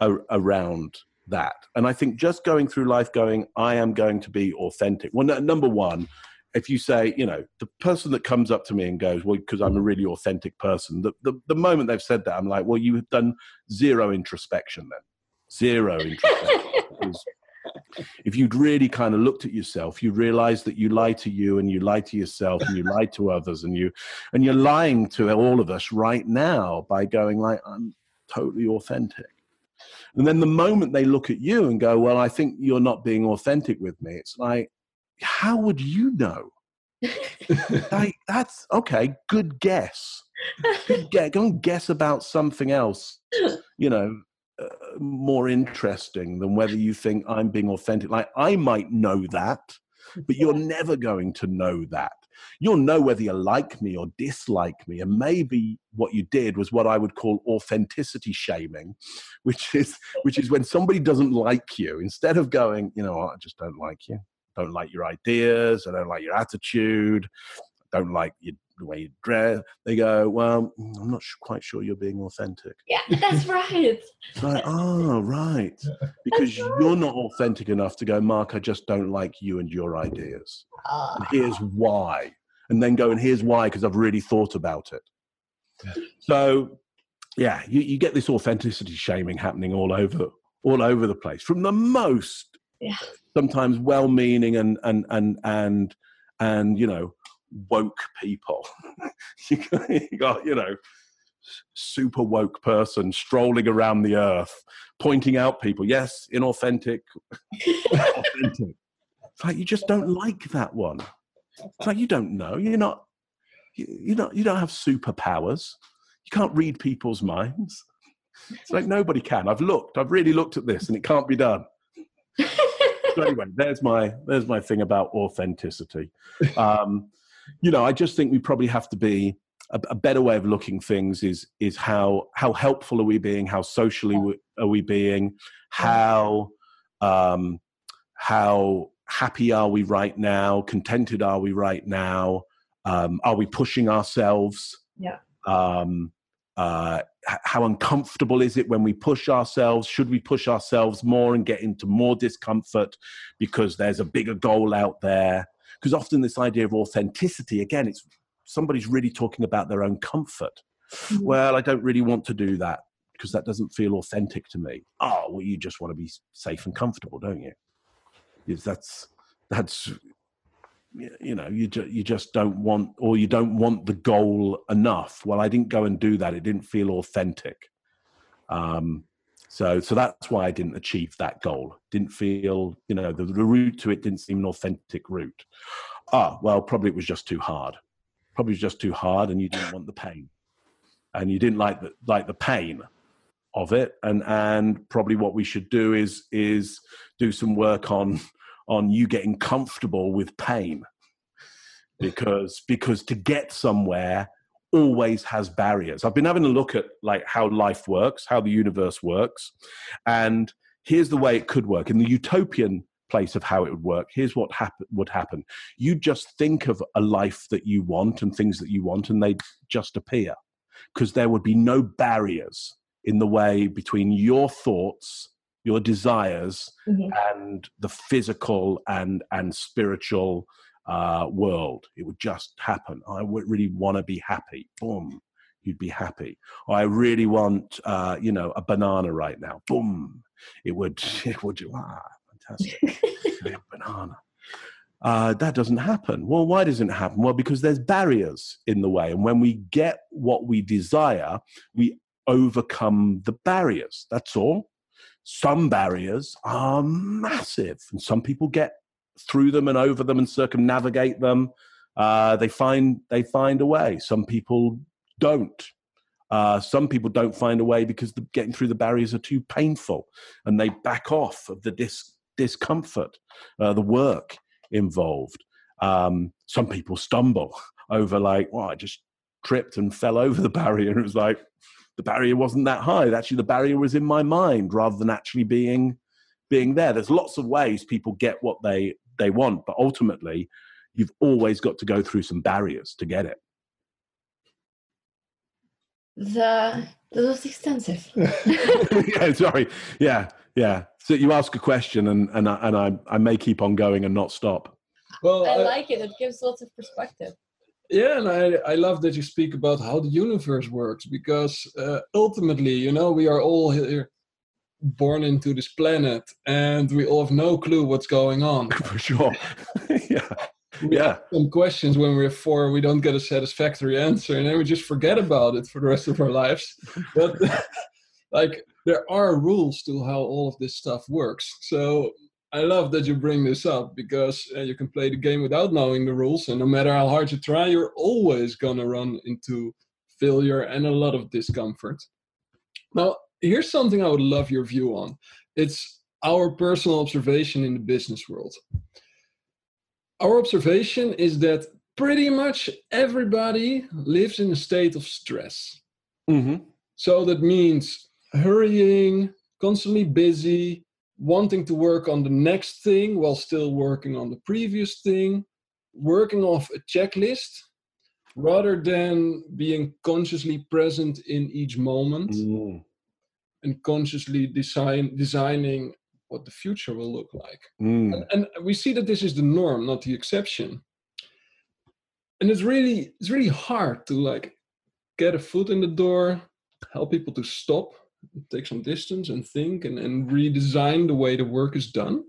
[SPEAKER 3] a- around that. And i think just going through life going i am going to be authentic. Well no, number one if you say, you know, the person that comes up to me and goes, well, because I'm a mm. really authentic person, the, the, the moment they've said that, I'm like, well, you've done zero introspection then. Zero introspection. If you'd really kind of looked at yourself, you realize that you lie to you and you lie to yourself and you lie to others and you and you're lying to all of us right now by going like, I'm totally authentic. And then the moment they look at you and go, well, I think you're not being authentic with me, it's like, how would you know? like, that's okay. Good guess. Good guess. Go and guess about something else. You know, uh, more interesting than whether you think I'm being authentic. Like I might know that, but you're never going to know that. You'll know whether you like me or dislike me, and maybe what you did was what I would call authenticity shaming, which is which is when somebody doesn't like you. Instead of going, you know, I just don't like you don't like your ideas, I don't like your attitude, I don't like your, the way you dress. They go, well, I'm not sh- quite sure you're being authentic.
[SPEAKER 1] yeah, that's right.
[SPEAKER 3] It's like, oh, right. Because you're not authentic enough to go, Mark, I just don't like you and your ideas.
[SPEAKER 1] Uh,
[SPEAKER 3] And here's why. and then go and here's why because I've really thought about it. Yeah. So yeah, you, you get this authenticity shaming happening all over all over the place from the most yeah. sometimes well-meaning and and and and and you know woke people. you got you know super woke person strolling around the earth, pointing out people. Yes, inauthentic, authentic. It's like you just don't like that one. It's like you don't know. You're not. You, are not. You don't have superpowers. You can't read people's minds. It's like nobody can. I've looked. I've really looked at this, and it can't be done. so anyway, there's my there's my thing about authenticity. Um, you know, I just think we probably have to be a, a, better way of looking things is is how how helpful are we being? How socially are we being? How um how happy are we right now? Contented are we right now? Um are we pushing ourselves?
[SPEAKER 1] Yeah.
[SPEAKER 3] Um uh how uncomfortable is it when we push ourselves should we push ourselves more and get into more discomfort because there's a bigger goal out there because often this idea of authenticity again it's somebody's really talking about their own comfort. Mm-hmm. Well, I don't really want to do that because that doesn't feel authentic to me. Oh, well, you just want to be safe and comfortable, don't you? Because that's that's you know you ju- you just don't want or you don't want the goal enough. Well, I didn't go and do that. It didn't feel authentic. Um, so so that's why I didn't achieve that goal. Didn't feel you know the, the route to it didn't seem an authentic route. Ah, well, probably it was just too hard probably was just too hard and you didn't want the pain and you didn't like the like the pain of it and and probably what we should do is is do some work on on you getting comfortable with pain because because to get somewhere always has barriers i've been having a look at like how life works how the universe works and here's the way it could work in the utopian place of how it would work. Here's what happen, would happen. You just think of a life that you want and things that you want, and they just appear because there would be no barriers in the way between your thoughts, your desires, mm-hmm. and the physical and and spiritual uh, world. It would just happen. I would really want to be happy. Boom. You'd be happy. I really want, uh, you know, a banana right now. Boom. It would. It would. You ah, fantastic. banana. Uh, that doesn't happen. Well, why doesn't it happen? Well, because there's barriers in the way. And when we get what we desire, we overcome the barriers. That's all. Some barriers are massive, and some people get through them and over them and circumnavigate them. Uh, they find they find a way. Some people don't. Uh, some people don't find a way because the, getting through the barriers are too painful, and they back off of the dis- discomfort, uh, the work involved. Um, some people stumble over, like, well, I just tripped and fell over the barrier. And it was like, the barrier wasn't that high. Actually, the barrier was in my mind rather than actually being being there. There's lots of ways people get what they they want, but ultimately, you've always got to go through some barriers to get it.
[SPEAKER 1] The that was extensive.
[SPEAKER 3] yeah, sorry. Yeah, yeah. So you ask a question, and and I, and I I may keep on going and not stop.
[SPEAKER 1] Well, I, I like it. It gives lots of perspective.
[SPEAKER 2] Yeah, and I, I love that you speak about how the universe works because uh, ultimately, you know, we are all here born into this planet and we all have no clue what's going on.
[SPEAKER 3] For sure. yeah. We yeah.
[SPEAKER 2] Some questions when we're four, we don't get a satisfactory answer and then we just forget about it for the rest of our lives. But like there are rules to how all of this stuff works. So I love that you bring this up because uh, you can play the game without knowing the rules, and no matter how hard you try, you're always gonna run into failure and a lot of discomfort. Now, here's something I would love your view on. It's our personal observation in the business world. Our observation is that pretty much everybody lives in a state of stress.
[SPEAKER 3] Mm-hmm.
[SPEAKER 2] So that means hurrying, constantly busy, wanting to work on the next thing while still working on the previous thing, working off a checklist rather than being consciously present in each moment mm. and consciously design designing what the future will look like. Mm. And, and we see that this is the norm, not the exception. and it's really it's really hard to like get a foot in the door help people to stop take some distance and think and, and redesign the way the work is done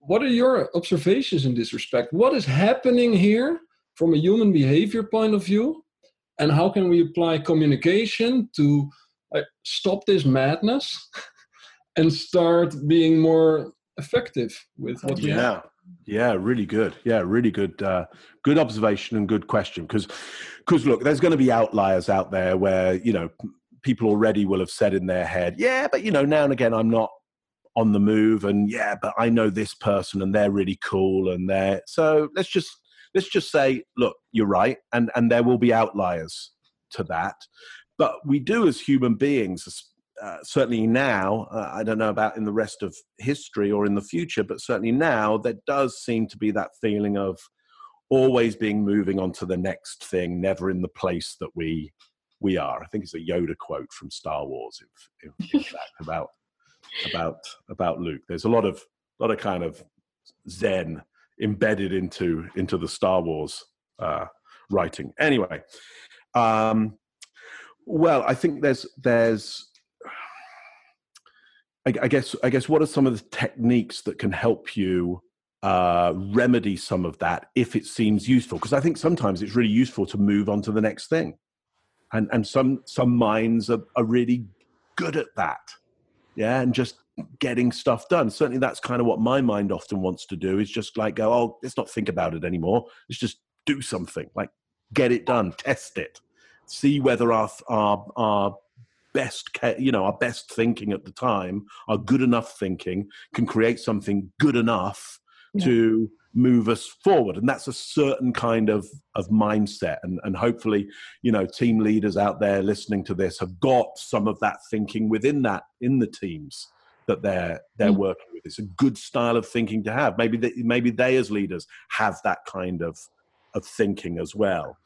[SPEAKER 2] what are your observations in this respect what is happening here from a human behavior point of view and how can we apply communication to uh, stop this madness and start being more effective with what we
[SPEAKER 3] yeah.
[SPEAKER 2] have
[SPEAKER 3] Yeah, really good. Yeah, really good. Uh, good observation and good question. Because, because look, there's going to be outliers out there where you know people already will have said in their head, yeah, but you know now and again I'm not on the move, and yeah, but I know this person and they're really cool, and they're so let's just let's just say, look, you're right, and and there will be outliers to that, but we do as human beings, uh, certainly now, uh, I don't know about in the rest of history or in the future, but certainly now, there does seem to be that feeling of always being moving on to the next thing, never in the place that we we are. I think it's a Yoda quote from Star Wars, in, in, in fact, about about about Luke. There's a lot of lot of kind of Zen embedded into into the Star Wars uh, writing. Anyway, um, well, I think there's there's I, I guess I guess what are some of the techniques that can help you uh, remedy some of that if it seems useful? Because I think sometimes it's really useful to move on to the next thing, and and some some minds are, are really good at that, yeah, and just getting stuff done. Certainly, that's kind of what my mind often wants to do is just like go, oh, let's not think about it anymore. Let's just do something, like get it done, test it, see whether our our our best you know our best thinking at the time our good enough thinking can create something good enough yeah. to move us forward and that's a certain kind of of mindset and and hopefully you know team leaders out there listening to this have got some of that thinking within that in the teams that they're they're mm. working with it's a good style of thinking to have maybe they, maybe they as leaders have that kind of of thinking as well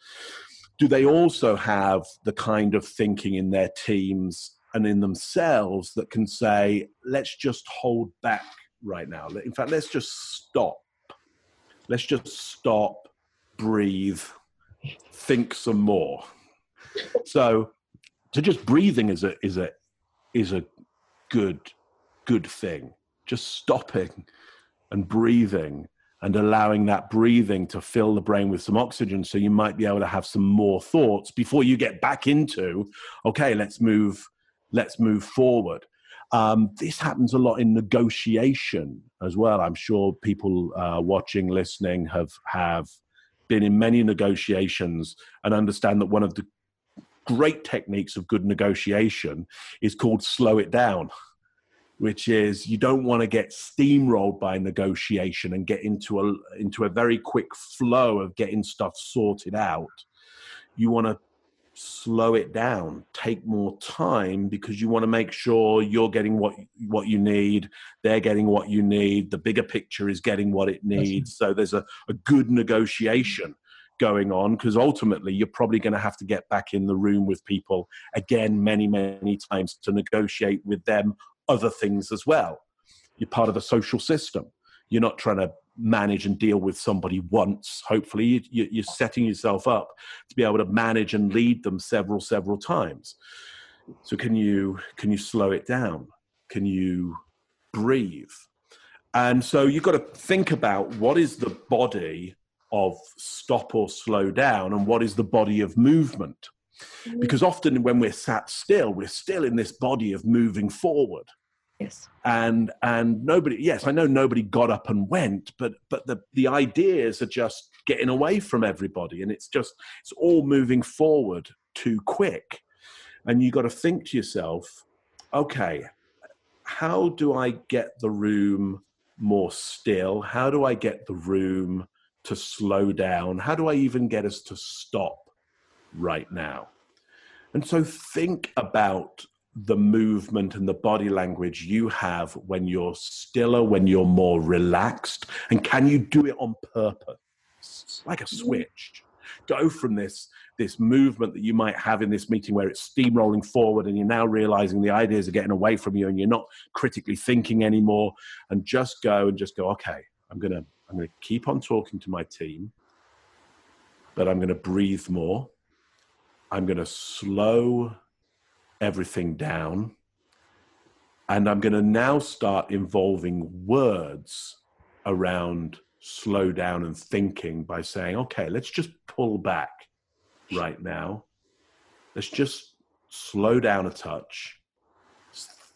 [SPEAKER 3] do they also have the kind of thinking in their teams and in themselves that can say, let's just hold back right now? In fact, let's just stop. Let's just stop, breathe, think some more. So, to just breathing is a is a is a good good thing. Just stopping and breathing and allowing that breathing to fill the brain with some oxygen so you might be able to have some more thoughts before you get back into okay let's move let's move forward um, this happens a lot in negotiation as well i'm sure people uh, watching listening have have been in many negotiations and understand that one of the great techniques of good negotiation is called slow it down which is you don't want to get steamrolled by negotiation and get into a into a very quick flow of getting stuff sorted out. You want to slow it down, take more time because you want to make sure you're getting what what you need, they're getting what you need, the bigger picture is getting what it needs. So there's a, a good negotiation going on because ultimately you're probably going to have to get back in the room with people again many many times to negotiate with them other things as well. You're part of a social system. You're not trying to manage and deal with somebody once. Hopefully, you're setting yourself up to be able to manage and lead them several, several times. So, can you can you slow it down? Can you breathe? And so you've got to think about what is the body of stop or slow down, and what is the body of movement. Mm-hmm. Because often when we're sat still, we're still in this body of moving forward.
[SPEAKER 1] Yes.
[SPEAKER 3] And and nobody yes, I know nobody got up and went, but but the the ideas are just getting away from everybody and it's just it's all moving forward too quick. And you got to think to yourself, okay, how do I get the room more still? How do I get the room to slow down? How do I even get us to stop right now? And so think about the movement and the body language you have when you're stiller, when you're more relaxed? And can you do it on purpose? Like a mm-hmm. switch. Go from this this movement that you might have in this meeting where it's steamrolling forward and you're now realizing the ideas are getting away from you and you're not critically thinking anymore and just go and just go okay i'm going to i'm going to keep on talking to my team but I'm going to breathe more. I'm going to slow everything down. And I'm going to now start involving words around slow down and thinking by saying, okay, let's just pull back right now. Let's just slow down a touch,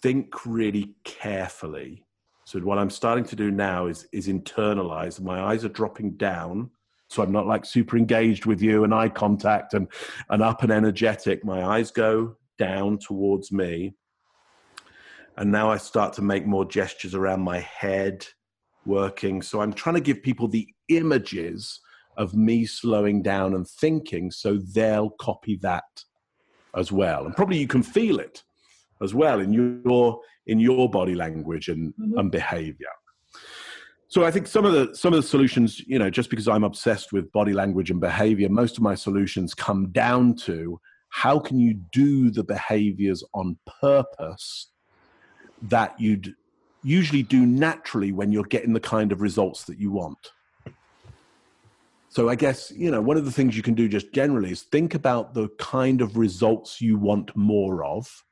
[SPEAKER 3] think really carefully. So what I'm starting to do now is is internalize. My eyes are dropping down, so I'm not like super engaged with you and eye contact and and up and energetic. My eyes go down towards me, and now I start to make more gestures around my head, working. So I'm trying to give people the images of me slowing down and thinking, so they'll copy that as well. And probably you can feel it as well in your in your body language and, mm-hmm. and behavior. So I think some of the some of the solutions, you know, just because I'm obsessed with body language and behavior, most of my solutions come down to how can you do the behaviors on purpose that you'd usually do naturally when you're getting the kind of results that you want. So I guess, you know, one of the things you can do just generally is think about the kind of results you want more of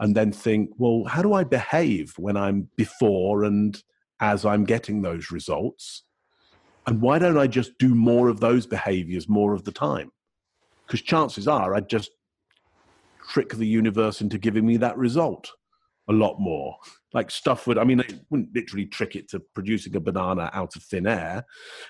[SPEAKER 3] and then think, well, how do I behave when I'm before and as I'm getting those results? And why don't I just do more of those behaviors more of the time? Because chances are I'd just trick the universe into giving me that result a lot more. Like stuff would, I mean, I wouldn't literally trick it to producing a banana out of thin air,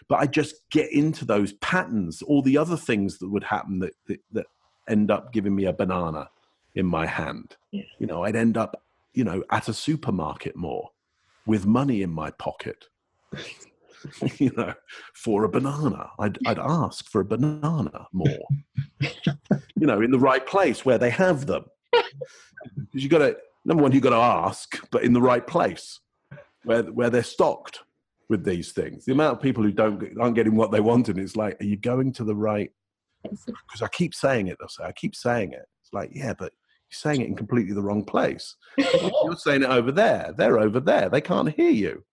[SPEAKER 3] but I just get into those patterns, all the other things that would happen that, that, that end up giving me a banana in my hand. Yeah. You know, I'd end up, you know, at a supermarket more with money in my pocket. you know, for a banana. I'd, I'd ask for a banana more. you know, in the right place where they have them. Because you got to, number one, you've got to ask, but in the right place where, where they're stocked with these things. The amount of people who don't aren't getting what they want, and it's like, are you going to the right? Because I keep saying it, they'll say, I keep saying it. It's like, yeah, but you're saying it in completely the wrong place. you're saying it over there. They're over there. They can't hear you.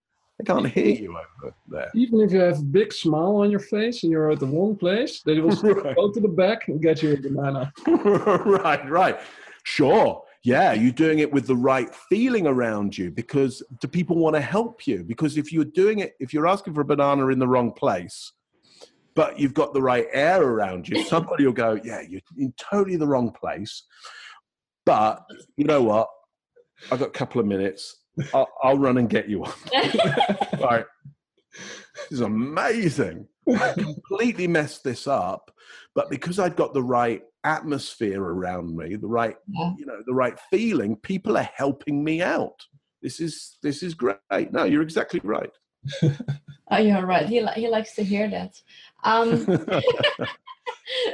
[SPEAKER 3] They can't hear you over there.
[SPEAKER 2] Even if you have a big smile on your face and you're at the wrong place, they will right. go to the back and get you a banana.
[SPEAKER 3] right, right. Sure. Yeah, you're doing it with the right feeling around you because do people want to help you? Because if you're doing it, if you're asking for a banana in the wrong place, but you've got the right air around you, somebody will go, Yeah, you're in totally the wrong place. But you know what? I've got a couple of minutes. I'll, I'll run and get you one. right. This is amazing. I completely messed this up, but because I've got the right atmosphere around me, the right, yeah. you know, the right feeling, people are helping me out. This is this is great. No, you're exactly right.
[SPEAKER 1] oh, you're right. He he likes to hear that. Um,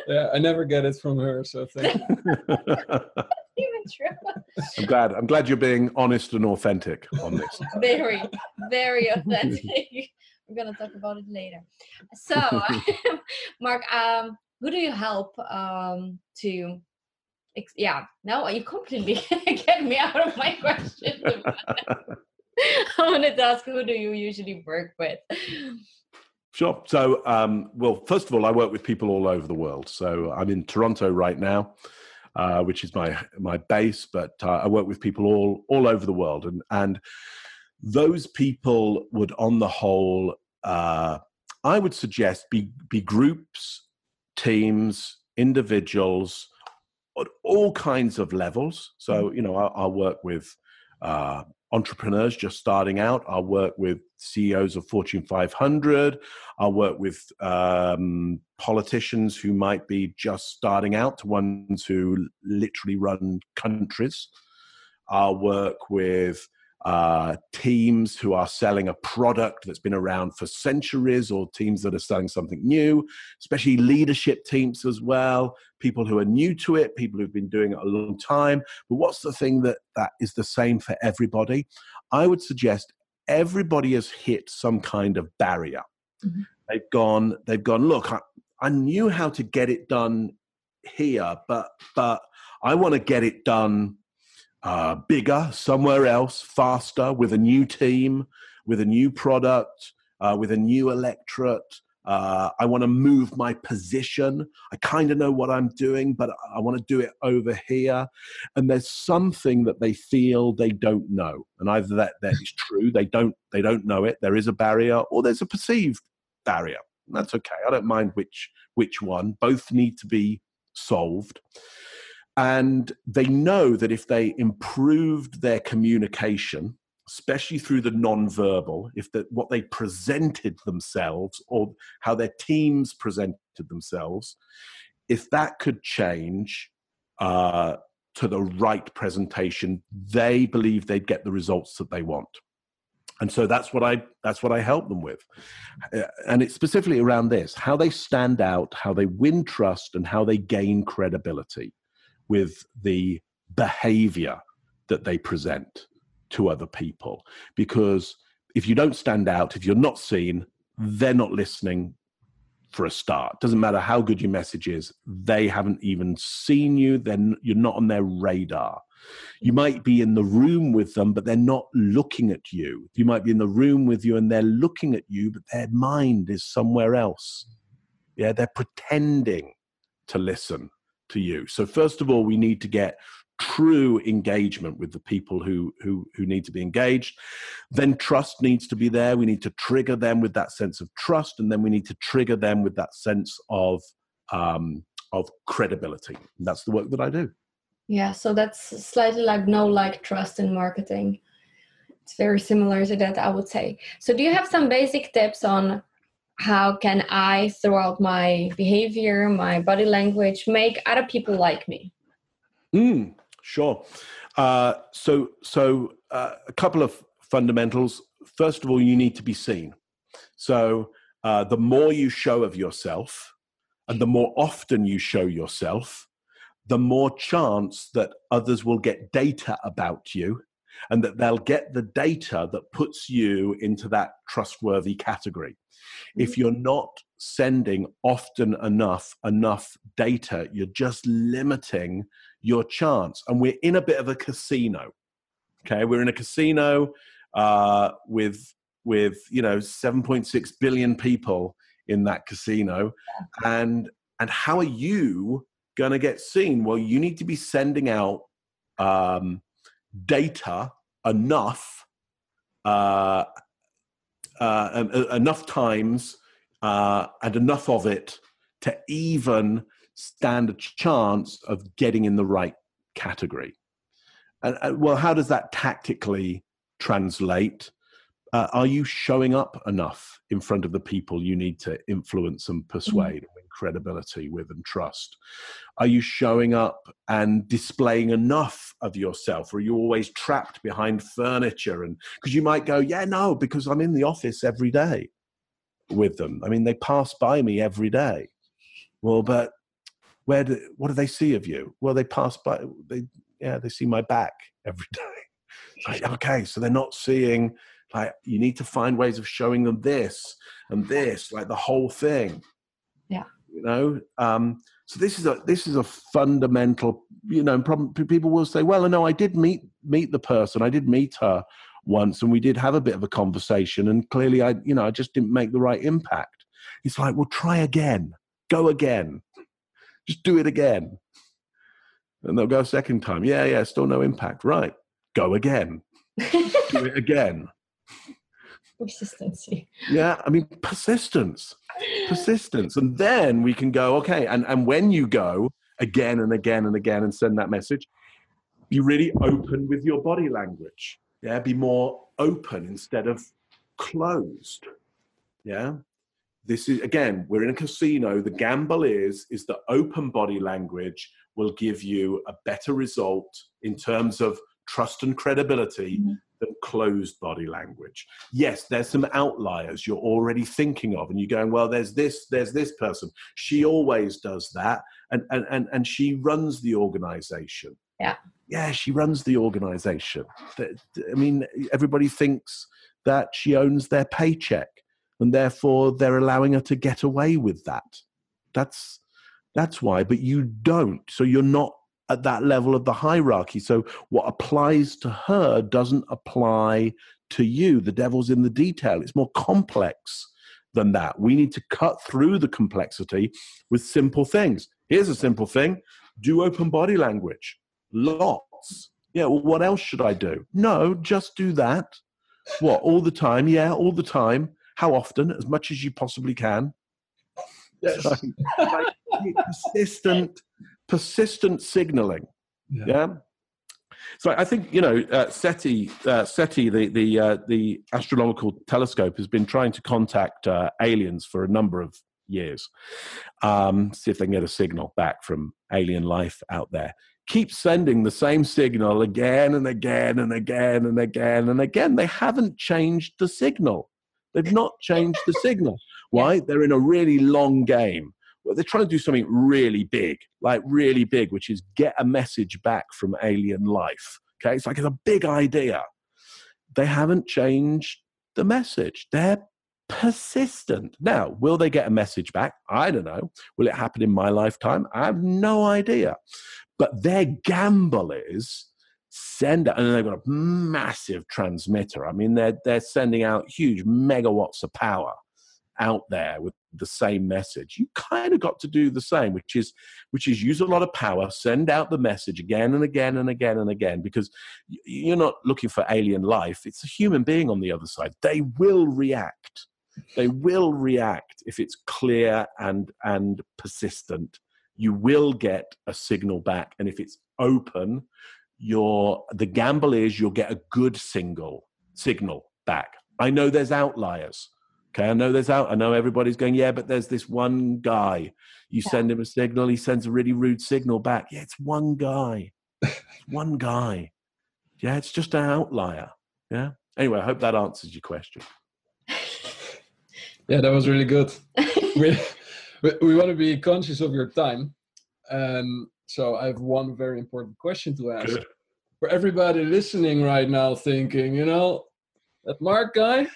[SPEAKER 2] yeah, I never get it from her, so thank you
[SPEAKER 3] even true. I'm glad. I'm glad you're being honest and authentic on this.
[SPEAKER 1] very, very authentic. We're gonna talk about it later. So, Mark, um, who do you help um, to? Ex- yeah, no, you completely get me out of my question. I wanted to ask, who do you usually work with?
[SPEAKER 3] Sure. So, um, well, first of all, I work with people all over the world. So I'm in Toronto right now uh, which is my my base. But uh, I work with people all all over the world, and and those people would, on the whole, uh, I would suggest be be groups, teams, individuals, at all kinds of levels. So mm. you know, I, I'll work with uh, entrepreneurs just starting out. I'll work with CEOs of Fortune 500. I'll work with um, politicians who might be just starting out to ones who literally run countries. I'll work with uh, teams who are selling a product that's been around for centuries or teams that are selling something new, especially leadership teams as well, people who are new to it, people who've been doing it a long time. But what's the thing that, that is the same for everybody? I would suggest everybody has hit some kind of barrier. Mm-hmm. They've gone, they've gone, look, I, I knew how to get it done here, but but I want to get it done uh, bigger somewhere else, faster, with a new team, with a new product, uh, with a new electorate, Uh, I want to move my position. I kind of know what I'm doing, but I want to do it over here. And there's something that they feel they don't know, and either that that is true, they don't they don't know it. There is a barrier, or there's a perceived barrier. That's okay. I don't mind which which one. Both need to be solved. And they know that if they improved their communication, especially through the non-verbal, if that what they presented themselves or how their teams presented themselves, if that could change uh, to the right presentation, they believe they'd get the results that they want. And so that's what I that's what I help them with, uh, and it's specifically around this: how they stand out, how they win trust, and how they gain credibility with the behavior that they present to other people. Because if you don't stand out, if you're not seen, they're not listening for a start. Doesn't matter how good your message is, they haven't even seen you, then you're not on their radar. You might be in the room with them, but they're not looking at you. You might be in the room with you and they're looking at you, but their mind is somewhere else. Yeah, they're pretending to listen to you. So, first of all, we need to get true engagement with the people who who who need to be engaged. Then trust needs to be there. We need to trigger them with that sense of trust and then we need to trigger them with that sense of um of credibility. That's the work that i do.
[SPEAKER 1] Yeah so that's slightly like no like trust in marketing. It's very similar to that i would say. So do you have some basic tips on how can i throughout my behavior my body language make other people like me
[SPEAKER 3] mm. Sure. Uh, so, so uh, a couple of fundamentals. First of all, you need to be seen. So, uh, the more you show of yourself, and the more often you show yourself, the more chance that others will get data about you and that they'll get the data that puts you into that trustworthy category. If mm-hmm. you're not sending often enough enough data, you're just limiting your chance. And we're in a bit of a casino. Okay, we're in a casino uh, with with you know 7.6 billion people in that casino, and and how are you going to get seen? Well, you need to be sending out um, data enough uh, uh, enough times uh, and enough of it to even stand a chance of getting in the right category. And uh, well, how does that tactically translate? Uh, are you showing up enough in front of the people you need to influence and persuade credibility with and trust? Are you showing up and displaying enough of yourself? Or are you always trapped behind furniture? And because you might go, yeah, no, because I'm in the office every day with them. I mean, they pass by me every day. Well, but where do what do they see of you? Well, they pass by. They yeah, they see my back every day. Like, okay, so they're not seeing like you need to find ways of showing them this and this, like the whole thing. You know. Um, so this is a this is a fundamental. You know, problem, people will say, "Well, no, I did meet meet the person. I did meet her once, and we did have a bit of a conversation. And clearly, I you know I just didn't make the right impact." It's like, well, try again, go again just do it again. And they'll go a second time. Yeah, yeah, still no impact. Right. Go again. do it again.
[SPEAKER 1] Persistency.
[SPEAKER 3] Yeah, I mean persistence. Persistence. And then we can go, okay, and, and when you go again and again and again and send that message, be really open with your body language. Yeah, be more open instead of closed. Yeah this is again we're in a casino the gamble is is that open body language will give you a better result in terms of trust and credibility mm-hmm. Than closed body language yes there's some outliers you're already thinking of and you're going well there's this there's this person she always does that and and and, and she runs the organization
[SPEAKER 1] yeah
[SPEAKER 3] yeah she runs the organization i mean everybody thinks that she owns their paycheck and therefore they're allowing her to get away with that. That's that's why. But you don't. So you're not at that level of the hierarchy. So what applies to her doesn't apply to you. The devil's in the detail. It's more complex than that. We need to cut through the complexity with simple things. Here's a simple thing do open body language. Lots. Yeah, well, what else should I do? No, just do that. What, all the time? Yeah, all the time. How often? As much as you possibly can.
[SPEAKER 2] Yes.
[SPEAKER 3] So, like, persistent, persistent signaling.
[SPEAKER 2] Yeah.
[SPEAKER 3] Yeah. So I think you know uh, SETI, uh, SETI, the the uh, the astronomical telescope, has been trying to contact uh, aliens for a number of years, um, see if they can get a signal back from alien life out there. Keep sending the same signal again and again and again and again and again. They haven't changed the signal. They've not changed the signal. Why? They're in a really long game. They're trying to do something really big, like really big, which is get a message back from alien life. Okay, it's like it's a big idea. They haven't changed the message. They're persistent. Now, will they get a message back? I don't know. Will it happen in my lifetime? I have no idea. But their gamble is send and they've got a massive transmitter. I mean, they're they're sending out huge megawatts of power out there with the same message. You kind of got to do the same, which is which is use a lot of power, send out the message again and again and again and again, because you're not looking for alien life. It's a human being on the other side. They will react. They will react if it's clear and and persistent. You will get a signal back, and if it's open, your the gamble is you'll get a good single signal back. I know there's outliers. Okay, I know there's out. I know everybody's going, yeah, but there's this one guy. You
[SPEAKER 1] Yeah.
[SPEAKER 3] send him a signal, he sends a really rude signal back. Yeah, it's one guy. It's one guy. Yeah, it's just an outlier. Yeah. Anyway, I hope that answers your question.
[SPEAKER 2] Yeah, that was really good. we, we, we want to be conscious of your time. Um, so I have one very important question to ask.
[SPEAKER 3] Good.
[SPEAKER 2] For everybody listening right now, thinking, you know, that Mark guy,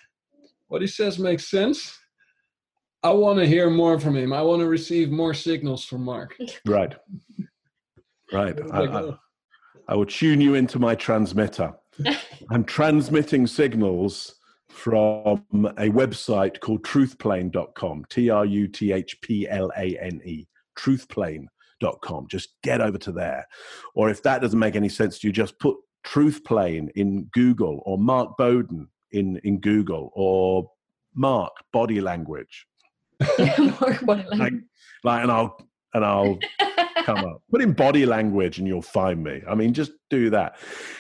[SPEAKER 2] what he says makes sense. I want to hear more from him. I want to receive more signals from Mark.
[SPEAKER 3] Right. Right. I, I. I will tune you into my transmitter. I'm transmitting signals from a website called truthplane.com, T R U T H P L A N E, truthplane.com. Just get over to there. Or if that doesn't make any sense to you, just put Truthplane in Google or Mark Bowden in, in Google or Mark Body Language.
[SPEAKER 1] More body
[SPEAKER 3] Like,
[SPEAKER 1] language.
[SPEAKER 3] like and I'll and I'll come up. Put in body language and you'll find me. I mean, just do that.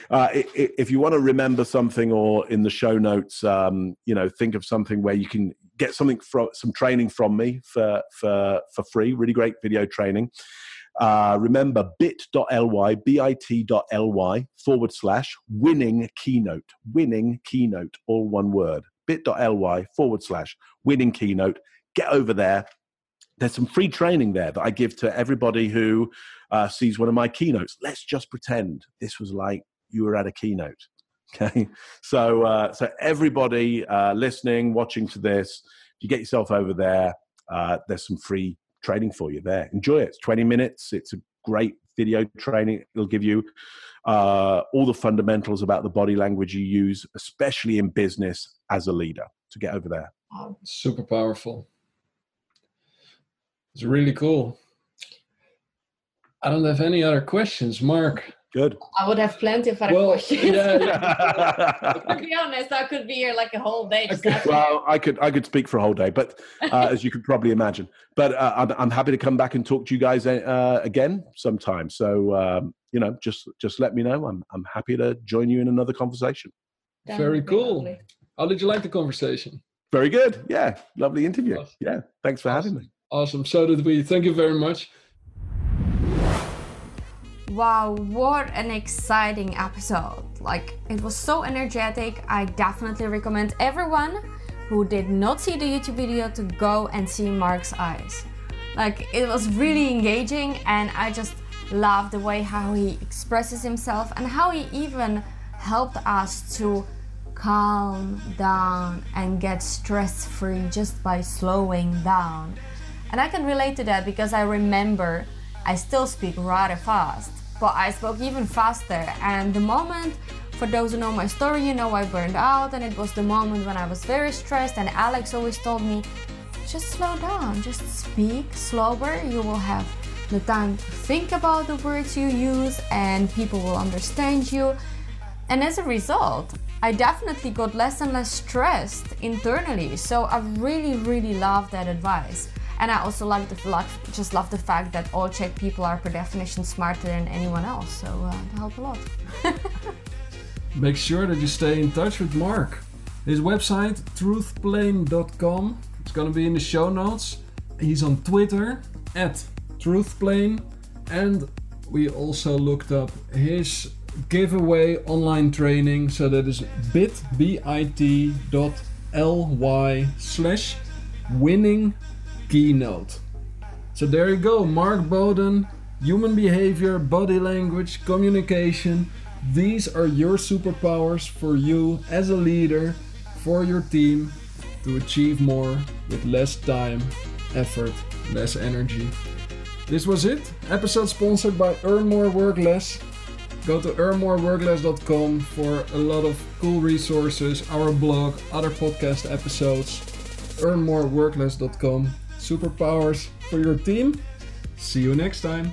[SPEAKER 3] Uh, if you want to remember something or in the show notes, um, you know, think of something where you can get something from some training from me for, for, for free, really great video training. Uh, remember bit.ly, bit.ly forward slash winning keynote, winning keynote, all one word, bit.ly forward slash winning keynote. Get over there there's some free training there that I give to everybody who uh, sees one of my keynotes. Let's just pretend this was like you were at a keynote. Okay, so uh, so everybody uh, listening, watching to this, if you get yourself over there, uh, there's some free training for you there. Enjoy it. It's 20 minutes. It's a great video training. It'll give you uh, all the fundamentals about the body language you use, especially in business as a leader. To get over there.
[SPEAKER 2] Super powerful. It's really cool. I don't have any other questions, Mark.
[SPEAKER 3] Good.
[SPEAKER 1] I would have plenty of other
[SPEAKER 2] Well,
[SPEAKER 1] questions.
[SPEAKER 2] yeah, yeah.
[SPEAKER 1] to be honest, I could be here like a whole day. Just
[SPEAKER 2] Okay.
[SPEAKER 3] well, I could I could speak for a whole day, but uh, as you could probably imagine. But uh, I'm, I'm happy to come back and talk to you guys uh, again sometime. So um, you know, just just let me know. I'm I'm happy to join you in another conversation.
[SPEAKER 1] That
[SPEAKER 2] Very cool.
[SPEAKER 1] lovely.
[SPEAKER 2] How did you like the conversation?
[SPEAKER 3] Very good. Yeah, lovely interview.
[SPEAKER 2] Awesome.
[SPEAKER 3] Yeah, thanks for having me.
[SPEAKER 2] Awesome. So did we. Thank you very much.
[SPEAKER 1] Wow, what an exciting episode! Like, it was so energetic. I definitely recommend everyone who did not see the YouTube video to go and see Mark's eyes. Like, it was really engaging, and I just love the way how he expresses himself and how he even helped us to calm down and get stress free just by slowing down. And I can relate to that because I remember I still speak rather fast, but I spoke even faster. And the moment, for those who know my story, you know I burned out, and it was the moment when I was very stressed. And Alex always told me, just slow down, just speak slower. You will have the time to think about the words you use, and people will understand you. And as a result, I definitely got less and less stressed internally. So I really, really love that advice. And I also like the just love the fact that all Czech people are per definition smarter than anyone else. So uh, that helped a lot.
[SPEAKER 2] Make sure that you stay in touch with Mark. His website, truthplane.com, it's gonna be in the show notes. He's on Twitter at truthplane, and we also looked up his giveaway online training. So that is bit.ly slash winning keynote. So there you go, Mark Bowden, human behavior, body language, communication. These are your superpowers for you as a leader, for your team to achieve more with less time, effort, less energy. This was it. Episode sponsored by Earn More Work Less. Go to earnmoreworkless.com for a lot of cool resources, our blog, other podcast episodes. Earnmoreworkless.com superpowers for your team. See you next time.